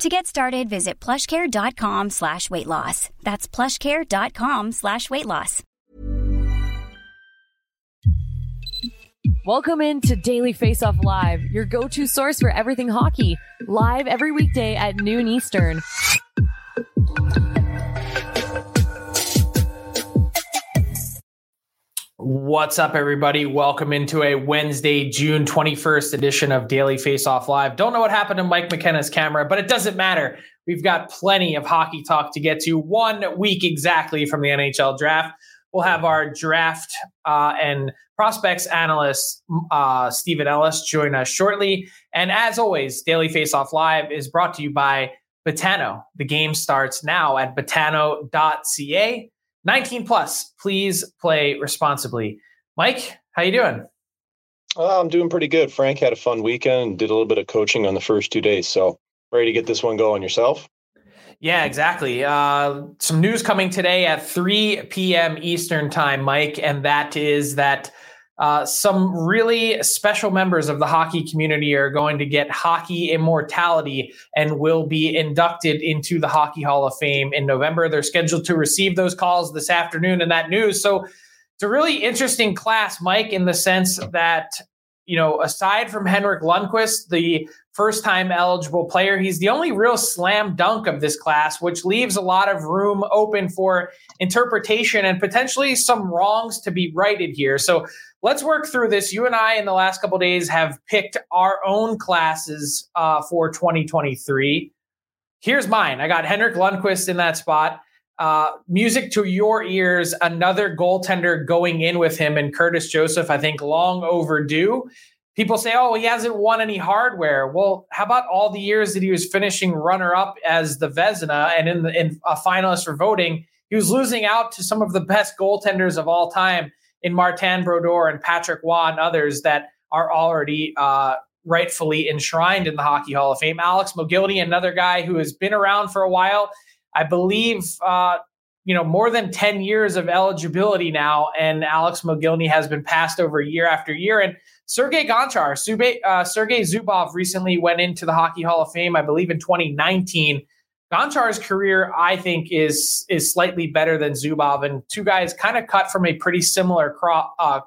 To get started, visit plushcare.com slash weight loss. That's plushcare.com slash weight loss. Welcome into Daily Face Off Live, your go-to source for everything hockey. Live every weekday at noon Eastern. What's up, everybody? Welcome into a Wednesday, June 21st edition of Daily Face Off Live. Don't know what happened to Mike McKenna's camera, but it doesn't matter. We've got plenty of hockey talk to get to one week exactly from the NHL draft. We'll have our draft uh, and prospects analyst, uh, Steven Ellis, join us shortly. And as always, Daily Face Off Live is brought to you by Betano. The game starts now at betano.ca. 19 plus, please play responsibly. Mike, how you doing? Uh, I'm doing pretty good. Frank had a fun weekend, did a little bit of coaching on the first two days. So ready to get this one going yourself? Yeah, exactly. Uh, some news coming today at 3 p.m. Eastern time, Mike, and that is that uh, some really special members of the hockey community are going to get hockey immortality and will be inducted into the Hockey Hall of Fame in November. They're scheduled to receive those calls this afternoon and that news. So it's a really interesting class, Mike, in the sense that, you know, aside from Henrik Lundqvist, the first time eligible player, he's the only real slam dunk of this class, which leaves a lot of room open for interpretation and potentially some wrongs to be righted here. So let's work through this. You and I, in the last couple days, have picked our own classes uh, for 2023. Here's mine. I got Henrik Lundqvist in that spot. Uh, music to your ears, another goaltender going in with him and Curtis Joseph, I think long overdue. People say, oh, he hasn't won any hardware. Well, how about all the years that he was finishing runner up as the Vezina and in, the, in a finalist for voting? He was losing out to some of the best goaltenders of all time in Martin Brodeur and Patrick Roy and others that are already uh, rightfully enshrined in the Hockey Hall of Fame. Alex Mogilny, another guy who has been around for a while. I believe, uh, you know, more than 10 years of eligibility now, and Alex Mogilny has been passed over year after year. And Sergei Gonchar, uh, Sergei Zubov recently went into the Hockey Hall of Fame, I believe, in 2019. Gonchar's career, I think, is is slightly better than Zubov, and two guys kind of cut from a pretty similar cro- uh,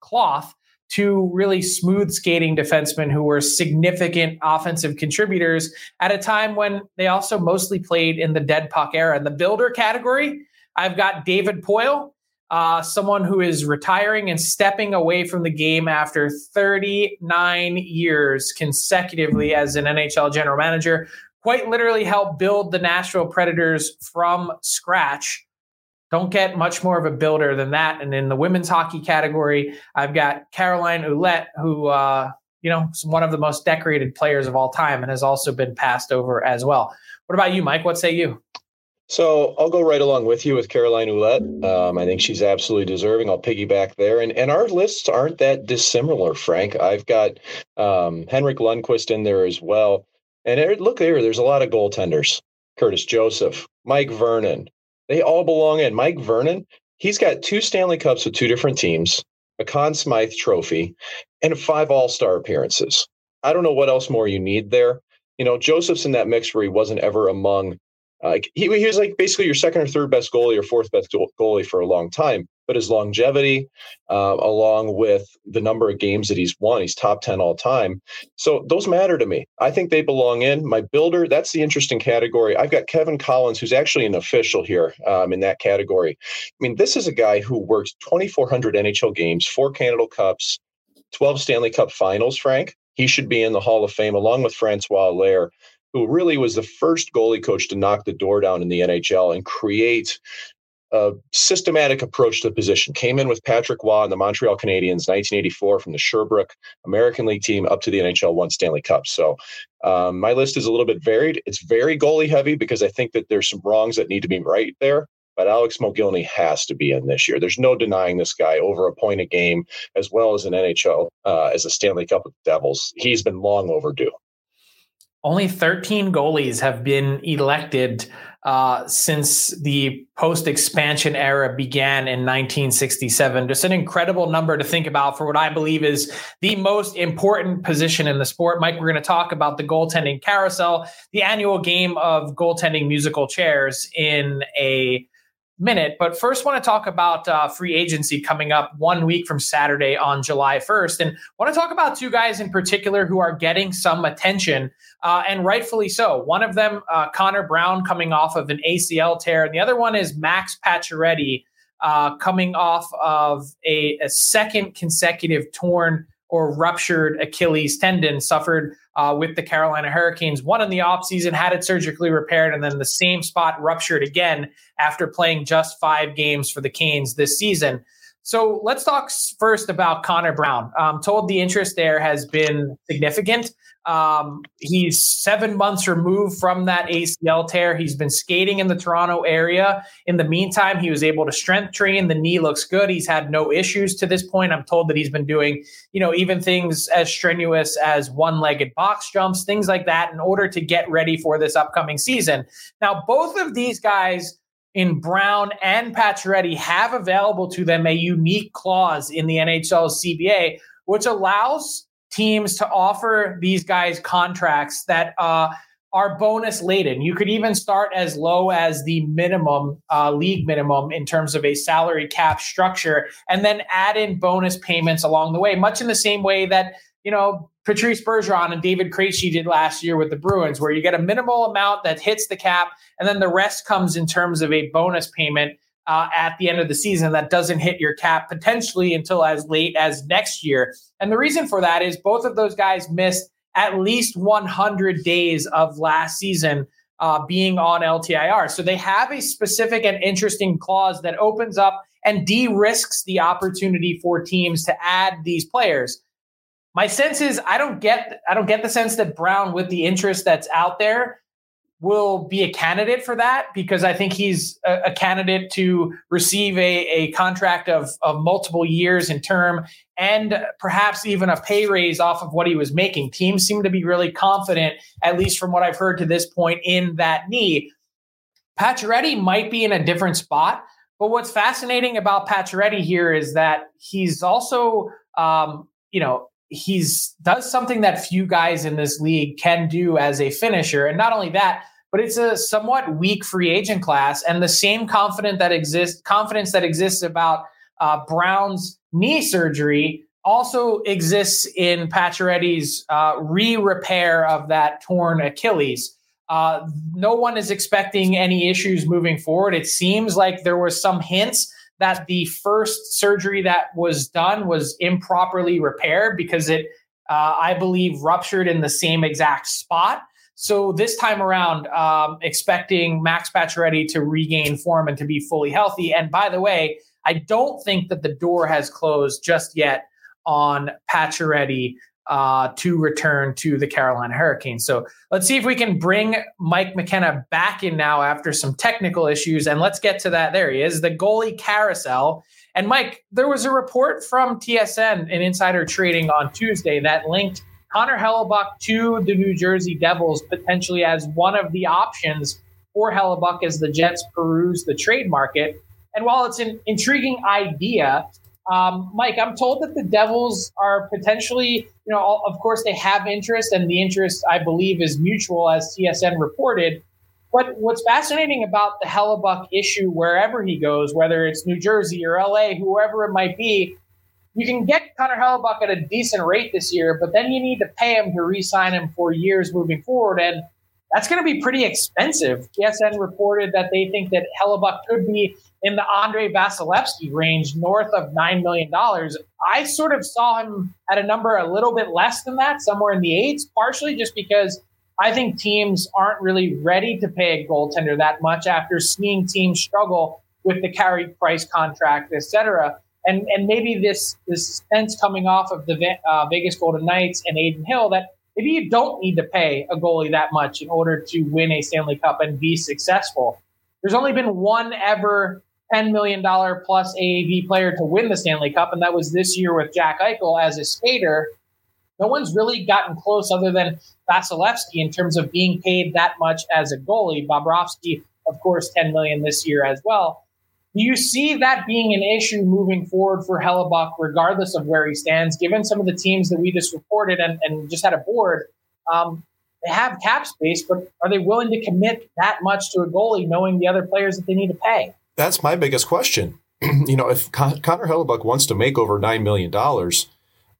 cloth. Two really smooth skating defensemen who were significant offensive contributors at a time when they also mostly played in the dead puck era. In the builder category, I've got David Poile, uh, someone who is retiring and stepping away from the game after 39 years consecutively as an NHL general manager quite literally helped build the Nashville Predators from scratch. don't get much more of a builder than that. And in the women's hockey category, I've got Caroline Ouellette, who, uh, you know, is one of the most decorated players of all time and has also been passed over as well. What about you, Mike? What say you? So I'll go right along with you with Caroline Ouellette. Um, I think she's absolutely deserving. I'll piggyback there. And and our lists aren't that dissimilar, Frank. I've got um, Henrik Lundqvist in there as well. And look there, there's a lot of goaltenders. Curtis Joseph, Mike Vernon. They all belong in. Mike Vernon, he's got two Stanley Cups with two different teams, a Conn Smythe trophy, and five All Star appearances. I don't know what else more you need there. You know, Joseph's in that mix where he wasn't ever among uh, he, he was like basically your second or third best goalie or fourth best goalie for a long time. But his longevity, uh, along with the number of games that he's won, he's top 10 all time. So those matter to me. I think they belong in. My builder, that's the interesting category. I've got Kevin Collins, who's actually an official here um, in that category. I mean, this is a guy who works 2,400 NHL games, four Canada Cups, 12 Stanley Cup finals, Frank. He should be in the Hall of Fame along with Francois Allaire who really was the first goalie coach to knock the door down in the NHL and create a systematic approach to the position. Came in with Patrick Roy and the Montreal Canadiens, 1984, from the Sherbrooke American League team up to the NHL one Stanley Cup. So um, my list is a little bit varied. It's very goalie heavy because I think that there's some wrongs that need to be right there. But Alex Mogilny has to be in this year. There's no denying this guy over a point a game, as well as an NHL, uh, as a Stanley Cup with the Devils. He's been long overdue. Only 13 goalies have been elected uh, since the post expansion era began in 1967. Just an incredible number to think about for what I believe is the most important position in the sport. Mike, we're going to talk about the goaltending carousel, the annual game of goaltending musical chairs in a minute. But first, want to talk about uh, free agency coming up one week from Saturday on July 1st. And want to talk about two guys in particular who are getting some attention, uh, and rightfully so. One of them, uh, Connor Brown, coming off of an ACL tear, and the other one is Max Pacioretty. Uh, coming off of a, a second consecutive torn or ruptured Achilles tendon suffered uh, with the Carolina Hurricanes. One in the offseason had it surgically repaired, and then the same spot ruptured again after playing just five games for the Canes this season. So let's talk first about Connor Brown. Um, told the interest there has been significant. Um, he's seven months removed from that ACL tear. He's been skating in the Toronto area. In the meantime, he was able to strength train. The knee looks good. He's had no issues to this point. I'm told that he's been doing, you know, even things as strenuous as one-legged box jumps, things like that, in order to get ready for this upcoming season. Now, both of these guys in Brown and Pacioretty have available to them a unique clause in the NHL CBA, which allows teams to offer these guys contracts that uh, are bonus laden. You could even start as low as the minimum, uh, league minimum, in terms of a salary cap structure, and then add in bonus payments along the way, much in the same way that you know Patrice Bergeron and David Krejci did last year with the Bruins, where you get a minimal amount that hits the cap, and then the rest comes in terms of a bonus payment uh, at the end of the season that doesn't hit your cap potentially until as late as next year. And the reason for that is both of those guys missed at least 100 days of last season uh, being on LTIR. So they have a specific and interesting clause that opens up and de risks the opportunity for teams to add these players. My sense is I don't get I don't get the sense that Brown with the interest that's out there will be a candidate for that because I think he's a, a candidate to receive a, a contract of, of multiple years in term and perhaps even a pay raise off of what he was making. Teams seem to be really confident, at least from what I've heard to this point, in that knee. Pacioretty might be in a different spot, but what's fascinating about Pacioretty here is that he's also, um, you know, he's does something that few guys in this league can do as a finisher, and not only that, but it's a somewhat weak free agent class, and the same confidence that exists confidence that exists about uh, Brown's knee surgery also exists in Pacioretty's uh, re-repair of that torn Achilles. Uh, no one is expecting any issues moving forward. It seems like there were some hints that the first surgery that was done was improperly repaired because it, uh, I believe, ruptured in the same exact spot. So this time around, um, expecting Max Pacioretty to regain form and to be fully healthy. And by the way, I don't think that the door has closed just yet on Pacioretty uh, to return to the Carolina Hurricanes. So let's see if we can bring Mike McKenna back in now after some technical issues. And let's get to that. There he is, the goalie carousel. And Mike, there was a report from TSN and Insider Trading on Tuesday that linked Connor Hellebuyck to the New Jersey Devils potentially as one of the options for Hellebuyck as the Jets peruse the trade market. And while it's an intriguing idea, um, Mike, I'm told that the Devils are potentially, you know, of course they have interest, and the interest I believe is mutual, as TSN reported. But what's fascinating about the Hellebuyck issue, wherever he goes, whether it's New Jersey or LA, whoever it might be, you can get Connor Hellebuyck at a decent rate this year, but then you need to pay him to re-sign him for years moving forward, and that's going to be pretty expensive. TSN reported that they think that Hellebuyck could be in the Andre Vasilevskiy range, north of $9 million. I sort of saw him at a number a little bit less than that, somewhere in the eights, partially just because I think teams aren't really ready to pay a goaltender that much after seeing teams struggle with the Carey Price contract, et cetera. And, and maybe this this sense coming off of the uh, Vegas Golden Knights and Adin Hill that maybe you don't need to pay a goalie that much in order to win a Stanley Cup and be successful. There's only been one ever $10 million plus AAV player to win the Stanley Cup, and that was this year with Jack Eichel as a skater. No one's really gotten close other than Vasilevskiy in terms of being paid that much as a goalie. Bobrovsky, of course, 10 million this year as well. Do you see that being an issue moving forward for Hellebuyck, regardless of where he stands, given some of the teams that we just reported and, and just had a board? Um, they have cap space, but are they willing to commit that much to a goalie, knowing the other players that they need to pay? that's my biggest question. you know, if Con- Connor Hellebuyck wants to make over $9 million,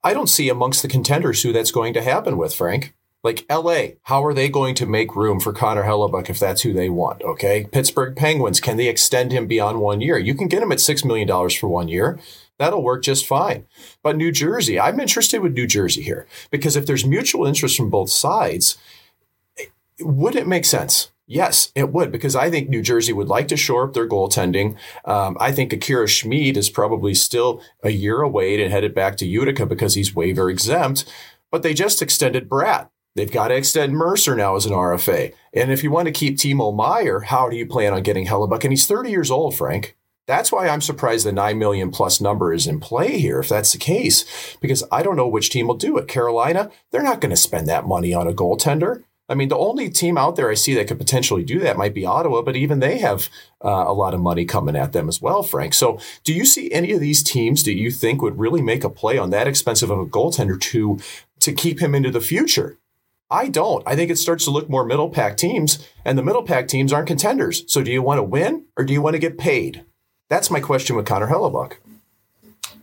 I don't see amongst the contenders who that's going to happen with, Frank. Like LA, how are they going to make room for Connor Hellebuyck if that's who they want? Okay. Pittsburgh Penguins, can they extend him beyond one year? You can get him at $6 million for one year. That'll work just fine. But New Jersey, I'm interested with New Jersey here because if there's mutual interest from both sides, would it make sense? Yes, it would, because I think New Jersey would like to shore up their goaltending. Um, I think Akira Schmid is probably still a year away to headed back to Utica because he's waiver exempt, but they just extended Bratt. They've got to extend Mercer now as an RFA. And if you want to keep Timo Meier, how do you plan on getting Hellebuyck? And he's 30 years old, Frank. That's why I'm surprised the 9 million plus number is in play here, if that's the case, because I don't know which team will do it. Carolina, they're not going to spend that money on a goaltender. I mean, the only team out there I see that could potentially do that might be Ottawa, but even they have uh, a lot of money coming at them as well, Frank. So, do you see any of these teams that you think would really make a play on that expensive of a goaltender to to keep him into the future? I don't. I think it starts to look more middle pack teams, and the middle pack teams aren't contenders. So, do you want to win or do you want to get paid? That's my question with Connor Hellebuyck.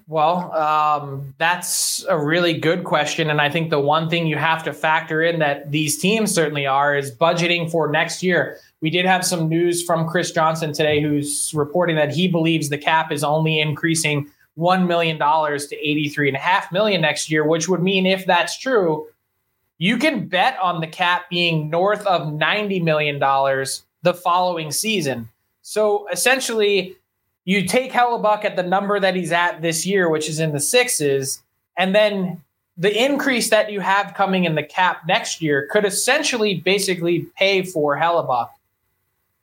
Well, um, that's a really good question. And I think the one thing you have to factor in that these teams certainly are is budgeting for next year. We did have some news from Chris Johnston today, who's reporting that he believes the cap is only increasing $1 million to 83.5 million next year, which would mean if that's true, you can bet on the cap being north of $90 million the following season. So essentially, you take Hellebuyck at the number that he's at this year, which is in the sixes, and then the increase that you have coming in the cap next year could essentially basically pay for Hellebuyck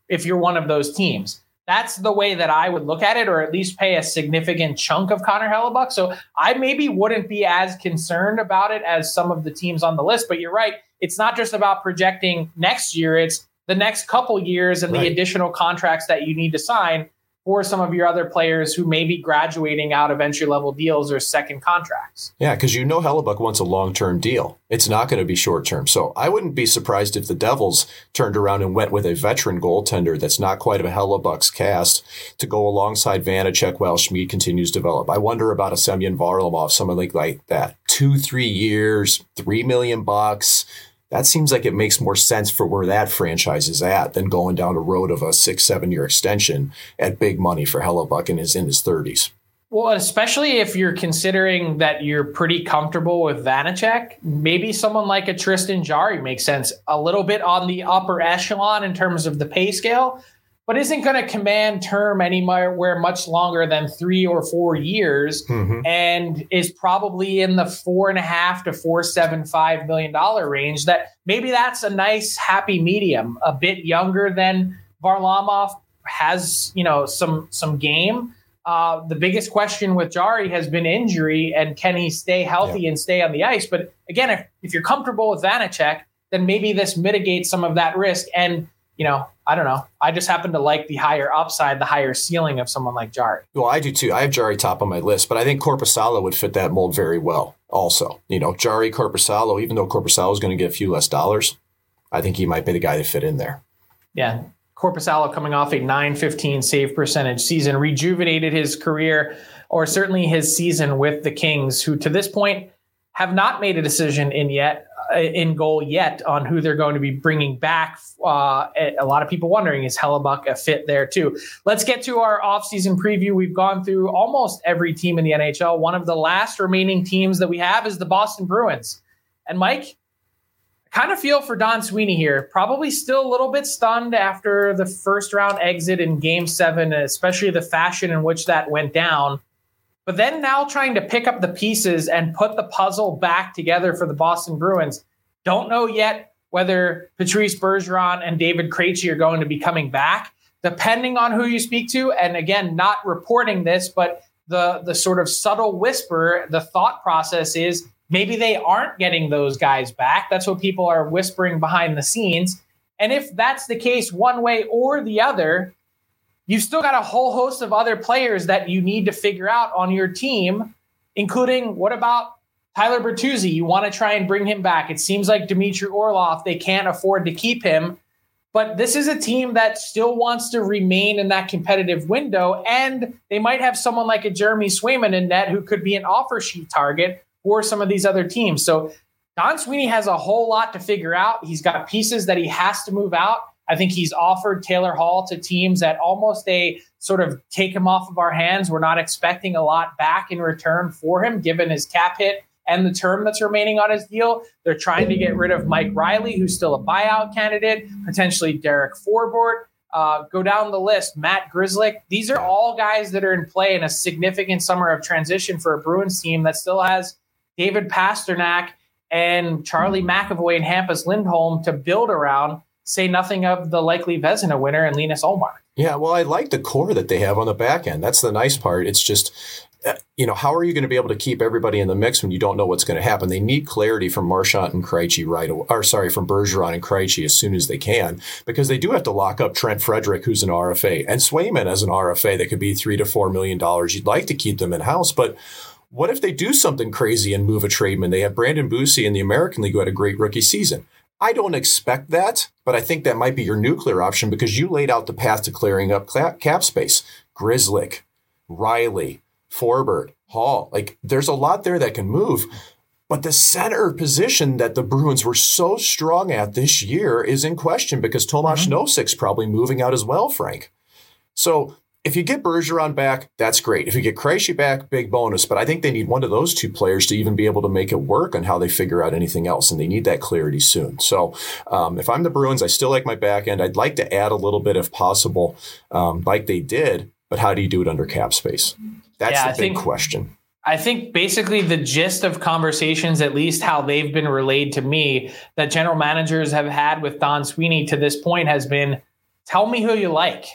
if you're one of those teams. That's the way that I would look at it, or at least pay a significant chunk of Connor Hellebuyck. So I maybe wouldn't be as concerned about it as some of the teams on the list. But you're right; it's not just about projecting next year; it's the next couple years and right. the additional contracts that you need to sign or some of your other players who may be graduating out of entry level deals or second contracts. Yeah, because you know Hellebuyck wants a long term deal. It's not going to be short term. So I wouldn't be surprised if the Devils turned around and went with a veteran goaltender that's not quite of a Hellebuyck's cast to go alongside Vanecek while Schmid continues to develop. I wonder about a Semyon Varlamov, someone like, like that. Two, three years, three million bucks that seems like it makes more sense for where that franchise is at than going down a road of a six, seven year extension at big money for Hellebuyck and is in his 30s. Well, especially if you're considering that you're pretty comfortable with Vanecek, maybe someone like a Tristan Jarry makes sense. A little bit on the upper echelon in terms of the pay scale, but isn't going to command term anywhere much longer than three or four years, mm-hmm. and is probably in the four and a half to four seven five million dollar range. That maybe that's a nice happy medium, a bit younger than Varlamov, has you know some some game uh, the biggest question with Jarry has been injury and can he stay healthy yeah. and stay on the ice? But again, if, if you're comfortable with Vanecek, then maybe this mitigates some of that risk. And, you know, I don't know. I just happen to like the higher upside, the higher ceiling of someone like Jarry. Well, I do too. I have Jarry top on my list, but I think Korpisalo would fit that mold very well also. You know, Jarry, Korpisalo, even though Korpisalo is going to get a few less dollars, I think he might be the guy to fit in there. Yeah. Korpisalo coming off a 915 save percentage season, rejuvenated his career, or certainly his season with the Kings, who to this point have not made a decision in yet in goal yet on who they're going to be bringing back. Uh, a lot of people wondering is Hellebuyck a fit there too? Let's get to our offseason preview. We've gone through almost every team in the NHL. One of the last remaining teams that we have is the Boston Bruins. And Mike, kind of feel for Don Sweeney here. Probably still a little bit stunned after the first round exit in game seven, especially the fashion in which that went down. But then now trying to pick up the pieces and put the puzzle back together for the Boston Bruins. Don't know yet whether Patrice Bergeron and David Krejci are going to be coming back, depending on who you speak to. And again, not reporting this, but the the sort of subtle whisper, the thought process is Maybe they aren't getting those guys back. That's what people are whispering behind the scenes. And if that's the case, one way or the other, you've still got a whole host of other players that you need to figure out on your team, including what about Tyler Bertuzzi? You want to try and bring him back. It seems like Dmitry Orlov, they can't afford to keep him. But this is a team that still wants to remain in that competitive window. And they might have someone like a Jeremy Swayman in net who could be an offer sheet target for some of these other teams. So Don Sweeney has a whole lot to figure out. He's got pieces that he has to move out. I think he's offered Taylor Hall to teams that almost a sort of take him off of our hands. We're not expecting a lot back in return for him, given his cap hit and the term that's remaining on his deal. They're trying to get rid of Mike Reilly, who's still a buyout candidate, potentially Derek Forbort. Uh, go down the list, Matt Grzelcyk. These are all guys that are in play in a significant summer of transition for a Bruins team that still has David Pastrnak and Charlie McAvoy and Hampus Lindholm to build around. Say nothing of the likely Vezina winner and Linus Ullmark. Yeah, well, I like the core that they have on the back end. That's the nice part. It's just, uh, you know, how are you going to be able to keep everybody in the mix when you don't know what's going to happen? They need clarity from Marchand and Krejci right away, or sorry, from Bergeron and Krejci as soon as they can, because they do have to lock up Trent Frederic, who's an RFA, and Swayman as an RFA that could be three to four million dollars. You'd like to keep them in house, but what if they do something crazy and move a trademan? They have Brandon Bussi in the American League who had a great rookie season. I don't expect that, but I think that might be your nuclear option because you laid out the path to clearing up cap space. Grzelcyk, Reilly, Forbort, Hall. Like there's a lot there that can move. But the center position that the Bruins were so strong at this year is in question because Tomas mm-hmm. Nosek's probably moving out as well, Frank. So if you get Bergeron back, that's great. If you get Krejci back, big bonus. But I think they need one of those two players to even be able to make it work on how they figure out anything else, and they need that clarity soon. So um, if I'm the Bruins, I still like my back end. I'd like to add a little bit if possible, um, like they did. But how do you do it under cap space? That's yeah, the big think, question. I think basically the gist of conversations, at least how they've been relayed to me, that general managers have had with Don Sweeney to this point has been, tell me who you like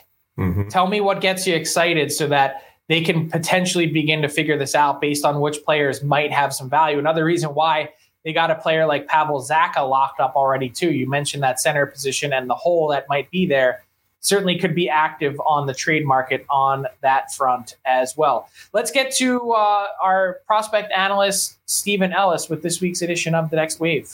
Mm-hmm. Tell me what gets you excited so that they can potentially begin to figure this out based on which players might have some value. Another reason why they got a player like Pavel Zacha locked up already too. You mentioned that center position and the hole that might be there certainly could be active on the trade market on that front as well. Let's get to uh, our prospect analyst Steven Ellis with this week's edition of the Next Wave.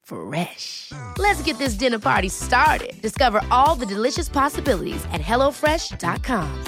Fresh. Let's get this dinner party started. Discover all the delicious possibilities at hellofresh.com.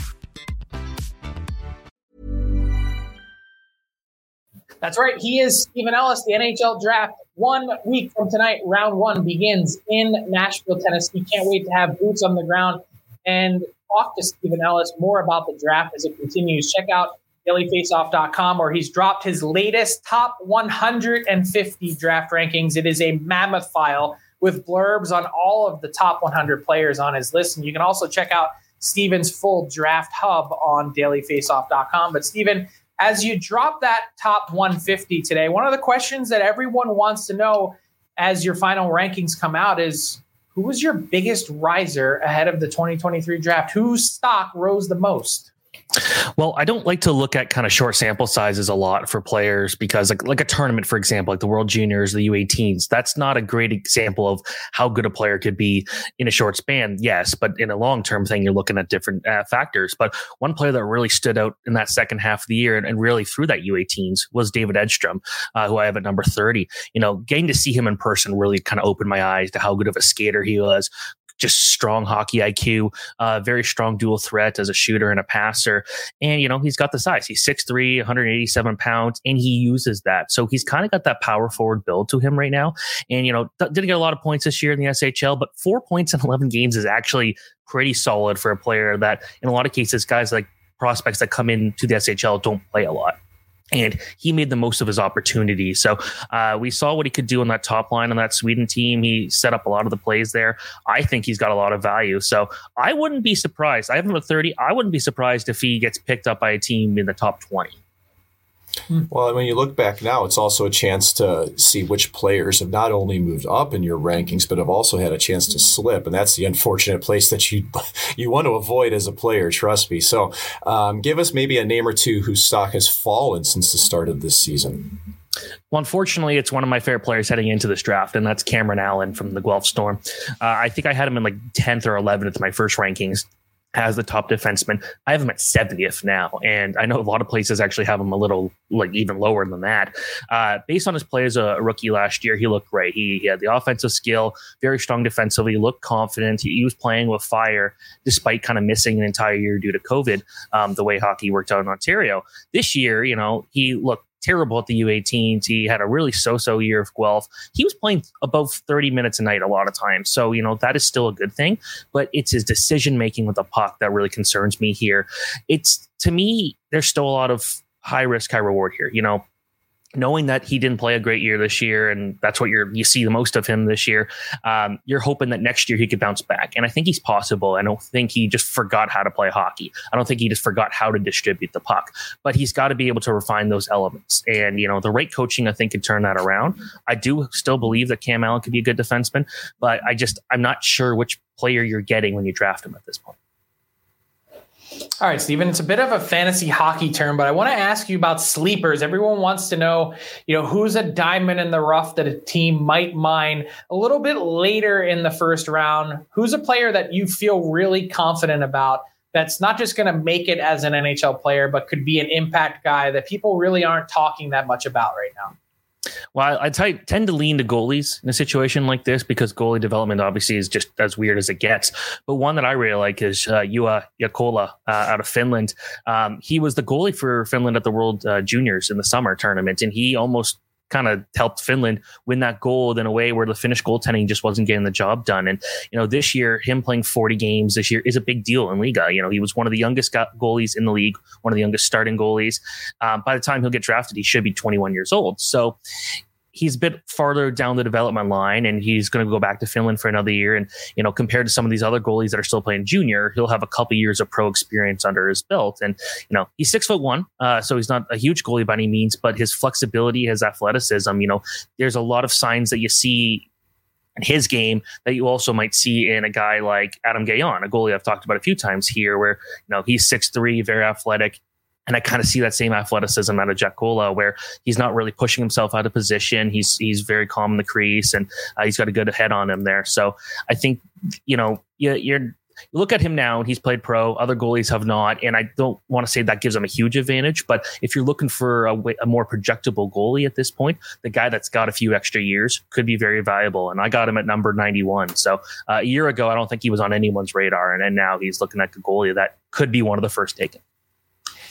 That's right. He is Steven Ellis. The NHL draft one week from tonight, round one begins in Nashville, Tennessee. Can't wait to have boots on the ground and talk to Steven Ellis more about the draft as it continues. Check out dailyfaceoff.com where he's dropped his latest top 150 draft rankings. It is a mammoth file with blurbs on all of the top 100 players on his list. And you can also check out Steven's full draft hub on dailyfaceoff.com. But Steven, as you drop that top 150 today, one of the questions that everyone wants to know as your final rankings come out is who was your biggest riser ahead of the 2023 draft? Whose stock rose the most? Well, I don't like to look at kind of short sample sizes a lot for players because, like, like a tournament, for example, like the World Juniors, the U18s, that's not a great example of how good a player could be in a short span. Yes, but in a long term thing, you're looking at different uh, factors. But one player that really stood out in that second half of the year and, and really through that U18s was David Edstrom, uh, who I have at number 30. You know, getting to see him in person really kind of opened my eyes to how good of a skater he was, just strong hockey IQ, uh, very strong dual threat as a shooter and a passer. And, you know, he's got the size. He's 6'3, 187 pounds, and he uses that. So he's kind of got that power forward build to him right now. And, you know, didn't get a lot of points this year in the SHL, but four points in 11 games is actually pretty solid for a player that, in a lot of cases, guys like prospects that come into the SHL don't play a lot and he made the most of his opportunity. So uh, we saw what he could do on that top line on that Sweden team. He set up a lot of the plays there. I think he's got a lot of value. So I wouldn't be surprised. I have him at 30. I wouldn't be surprised if he gets picked up by a team in the top 20. Well, when you look back now, it's also a chance to see which players have not only moved up in your rankings, but have also had a chance to slip, and that's the unfortunate place that you you want to avoid as a player. Trust me. So, um, give us maybe a name or two whose stock has fallen since the start of this season. Well, unfortunately, it's one of my favorite players heading into this draft, and that's Cameron Allen from the Guelph Storm. Uh, I think I had him in like 10th or 11th my first rankings as the top defenseman. I have him at 70th now, and I know a lot of places actually have him a little like even lower than that. Uh, based on his play as a rookie last year, he looked great. He, he had the offensive skill, very strong defensively, looked confident. He, he, was playing with fire despite kind of missing an entire year due to COVID. Um, the way hockey worked out in Ontario this year, you know, he looked terrible at the U18s. He had a really so-so year of Guelph. He was playing above 30 minutes a night a lot of times. So, you know, that is still a good thing, but it's his decision making with the puck that really concerns me here. It's to me, there's still a lot of high risk, high reward here. You know, knowing that he didn't play a great year this year, and that's what you're you see the most of him this year. Um, you're hoping that next year he could bounce back, and I think he's possible. I don't think he just forgot how to play hockey. I don't think he just forgot how to distribute the puck, but he's got to be able to refine those elements. And you know, the right coaching, I think, can turn that around. I do still believe that Cam Allen could be a good defenseman, but I just I'm not sure which player you're getting when you draft him at this point. All right, Steven, it's a bit of a fantasy hockey term, but I want to ask you about sleepers. Everyone wants to know, you know, who's a diamond in the rough that a team might mine a little bit later in the first round? Who's a player that you feel really confident about that's not just going to make it as an NHL player, but could be an impact guy that people really aren't talking that much about right now. Well, I tend to lean to goalies in a situation like this because goalie development obviously is just as weird as it gets. But one that I really like is uh, Juha uh, out of Finland. Um, he was the goalie for Finland at the World uh, Juniors in the summer tournament, and he almost kind of helped Finland win that gold in a way where the Finnish goaltending just wasn't getting the job done. And, you know, this year, him playing 40 games this year is a big deal in Liiga. You know, he was one of the youngest goalies in the league, one of the youngest starting goalies. Um, by the time he'll get drafted, he should be 21 years old. So, he's a bit farther down the development line and he's going to go back to Finland for another year. And, you know, compared to some of these other goalies that are still playing junior, he'll have a couple years of pro experience under his belt. And, you know, he's six foot one. Uh, so he's not a huge goalie by any means, but his flexibility, his athleticism, you know, there's a lot of signs that you see in his game that you also might see in a guy like Adam Gajan, a goalie I've talked about a few times here, where, you know, he's six three, very athletic, and I kind of see that same athleticism out of Jokela, where he's not really pushing himself out of position. He's he's very calm in the crease, and uh, he's got a good head on him there. So I think you know you, you're you look at him now and he's played pro. Other goalies have not. And i don't want to say that gives him a huge advantage but if you're looking for a, a, more projectable goalie at this point the guy that's got a few extra years could be very valuable. And i got him at number 91 so uh, a year ago i don't think he was on anyone's radar. And, and now he's looking like a goalie that could be one of the first taken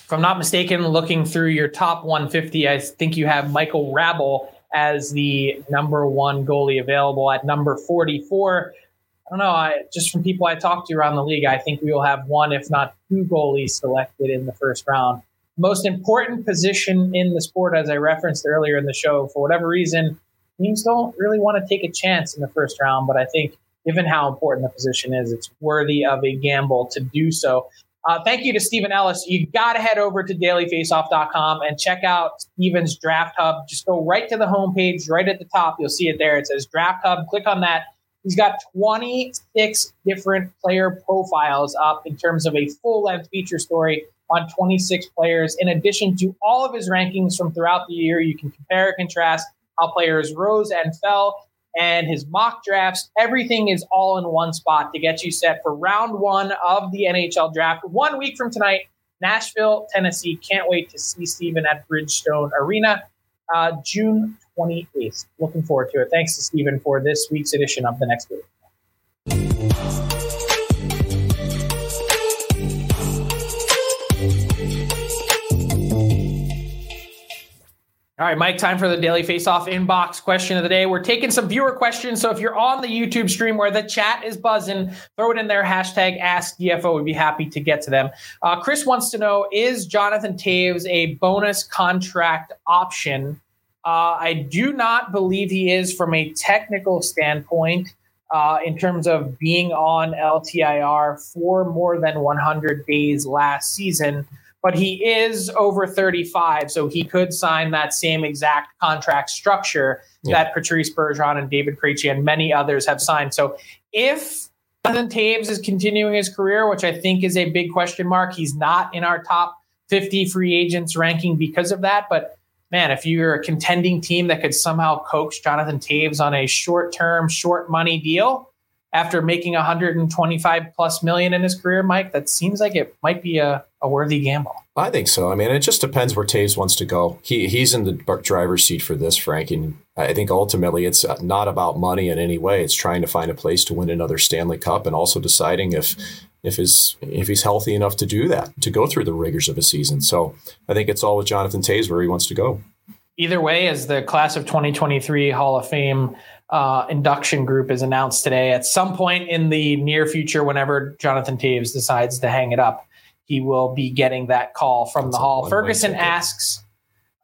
if I'm not mistaken, looking through your top 150, I think you have Michael Hrabal as the number one goalie available at number 44. I don't know. I, just from people I talked to around the league, I think we will have one, if not two, goalies selected in the first round. Most important position in the sport, as I referenced earlier in the show, for whatever reason, teams don't really want to take a chance in the first round. But I think, given how important the position is, it's worthy of a gamble to do so. Uh, thank you to Steven Ellis. You got to head over to dailyfaceoff.com and check out Steven's Draft Hub. Just go right to the homepage, right at the top. You'll see it there. It says Draft Hub. Click on that. He's got 26 different player profiles up in terms of a full length feature story on 26 players. In addition to all of his rankings from throughout the year, you can compare and contrast how players rose and fell and his mock drafts. Everything is all in one spot to get you set for round one of the NHL draft. One week from tonight, Nashville, Tennessee. Can't wait to see Steven at Bridgestone Arena, uh, June 28th. Looking forward to it. Thanks to Steven for this week's edition of the next week. All right, Mike, time for the Daily Face Off inbox question of the day. We're taking some viewer questions. So if you're on the YouTube stream where the chat is buzzing, throw it in there, hashtag Ask DFO. We'd be happy to get to them. Uh, Chris wants to know Is Jonathan Toews a bonus contract option? Uh, I do not believe he is from a technical standpoint. Uh, in terms of being on LTIR for more than 100 days last season but he is over 35, so he could sign that same exact contract structure yeah. that Patrice Bergeron and David Krejci and many others have signed. So if Jonathan Toews is continuing his career, which I think is a big question mark, he's not in our top 50 free agents ranking because of that. But man, if you're a contending team that could somehow coax Jonathan Toews on a short term, short money deal, after making 125 plus million in his career, Mike, that seems like it might be a, a worthy gamble. I think so. I mean, it just depends where Toews wants to go. He he's in the driver's seat for this, Frank, and I think ultimately it's uh, not about money in any way. It's trying to find a place to win another Stanley Cup, and also deciding if if his if he's healthy enough to do that, to go through the rigors of a season. So I think it's all with Jonathan Toews where he wants to go. Either way, as the class of 2023 Hall of Fame uh, induction group is announced today. At some point in the near future, whenever Jonathan Toews decides to hang it up, he will be getting that call from That's the Hall. Ferguson asks,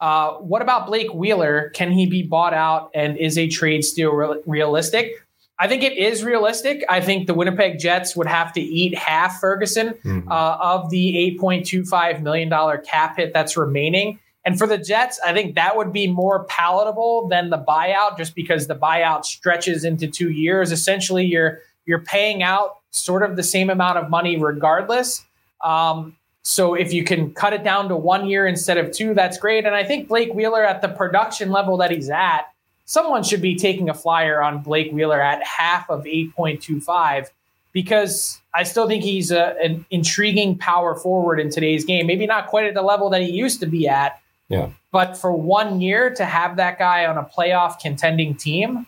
uh, "What about Blake Wheeler? Can he be bought out? And is a trade still re- realistic?" I think it is realistic. I think the Winnipeg Jets would have to eat half Ferguson mm-hmm. uh, of the $8.25 million cap hit that's remaining. And for the Jets, I think that would be more palatable than the buyout, just because the buyout stretches into two years. Essentially, you're you're paying out sort of the same amount of money regardless. Um, so if you can cut it down to one year instead of two, that's great. And I think Blake Wheeler at the production level that he's at, someone should be taking a flyer on Blake Wheeler at half of 8.25 because I still think he's a, an intriguing power forward in today's game. Maybe not quite at the level that he used to be at. Yeah. But for one year to have that guy on a playoff contending team,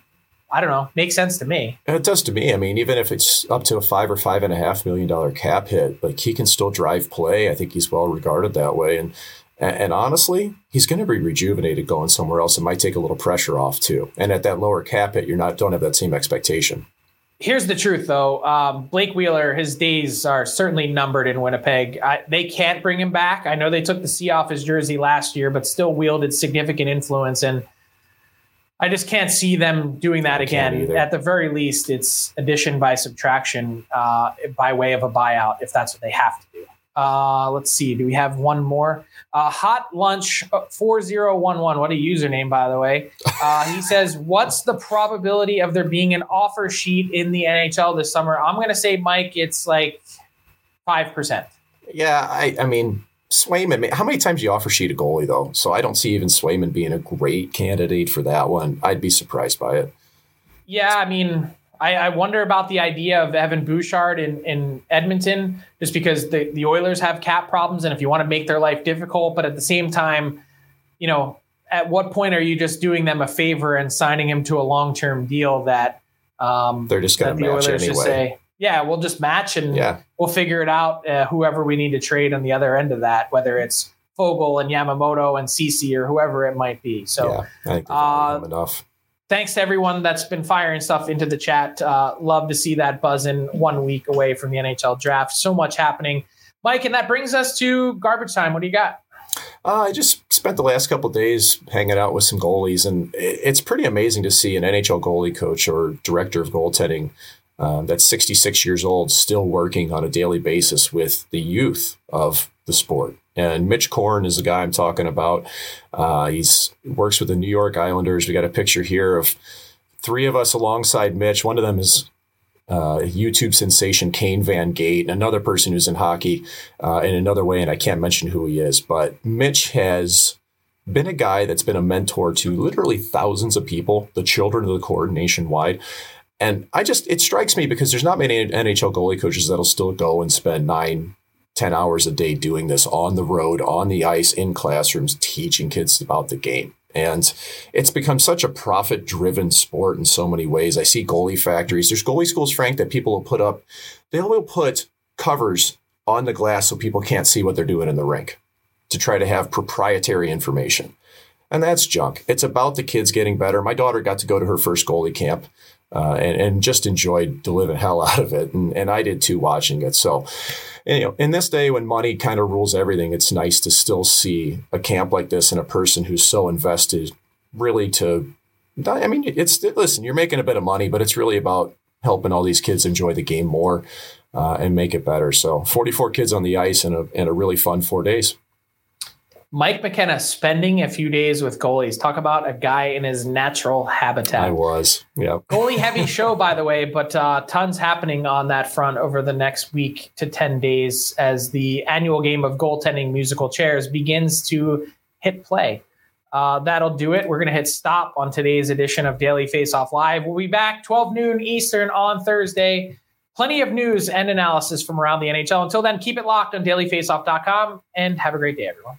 I don't know, makes sense to me. It does to me. I mean, even if it's up to a five or five and a half million dollar cap hit, like he can still drive play. I think he's well regarded that way. And and, honestly, he's going to be rejuvenated going somewhere else. It might take a little pressure off too. And at that lower cap hit, you're not don't have that same expectation. Here's the truth, though. Um, Blake Wheeler, his days are certainly numbered in Winnipeg. I, they can't bring him back. I know they took the C off his jersey last year, but still wielded significant influence. And I just can't see them doing that again. At the very least, it's addition by subtraction uh, by way of a buyout if that's what they have to do. Uh, let's see. Do we have one more? Uh, Hot Lunch uh, 4011. What a username, by the way. Uh, he says, What's the probability of there being an offer sheet in the NHL this summer? I'm going to say, Mike, it's like 5%. Yeah, I, I mean, Swayman, how many times do you offer sheet a goalie, though? So I don't see even Swayman being a great candidate for that one. I'd be surprised by it. Yeah, I mean, I, I, wonder about the idea of Evan Bouchard in, in Edmonton, just because the, the Oilers have cap problems, and if you want to make their life difficult, but at the same time, you know, at what point are you just doing them a favor and signing him to a long term deal that um, they're just going to match Oilers anyway? say, yeah, we'll just match and yeah. we'll figure it out. Uh, whoever we need to trade on the other end of that, whether it's Foegele and Yamamoto and Ceci or whoever it might be. So, yeah, I think uh, enough thanks to everyone that's been firing stuff into the chat. Uh, love to see that buzzing one week away from the NHL draft. So much happening. Mike, and that brings us to garbage time. What do you got? Uh, I just spent the last couple days hanging out with some goalies, and it's pretty amazing to see an NHL goalie coach or director of goaltending um, that's 66 years old still working on a daily basis with the youth of the sport. And Mitch Korn is the guy I'm talking about. Uh, he's works with the New York Islanders. We got a picture here of three of us alongside Mitch. One of them is uh, YouTube sensation Kane Van Gate, another person who's in hockey uh, in another way, and I can't mention who he is. But Mitch has been a guy that's been a mentor to literally thousands of people, the children of the court nationwide. And I just, it strikes me because there's not many NHL goalie coaches that'll still go and spend nine, 10 hours a day doing this on the road, on the ice, in classrooms, teaching kids about the game. And it's become such a profit driven sport in so many ways. I see goalie factories. There's goalie schools, Frank, that people will put up, they will put covers on the glass so people can't see what they're doing in the rink to try to have proprietary information. And that's junk. It's about the kids getting better. My daughter got to go to her first goalie camp uh, and, and just enjoyed the living hell out of it. And, and I did too watching it. So, you know, in this day when money kind of rules everything, it's nice to still see a camp like this and a person who's so invested really to, I mean, it's, listen, you're making a bit of money, but it's really about helping all these kids enjoy the game more uh, and make it better. So 44 kids on the ice and a, and a really fun four days. Mike McKenna spending a few days with goalies. Talk about a guy in his natural habitat. I was, yeah. Goalie heavy show, by the way, but uh, tons happening on that front over the next week to 10 days as the annual game of goaltending musical chairs begins to hit play. Uh, that'll do it. We're going to hit stop on today's edition of Daily Faceoff Live. We'll be back 12 noon Eastern on Thursday. Plenty of news and analysis from around the NHL. Until then, keep it locked on dailyfaceoff.com and have a great day, everyone.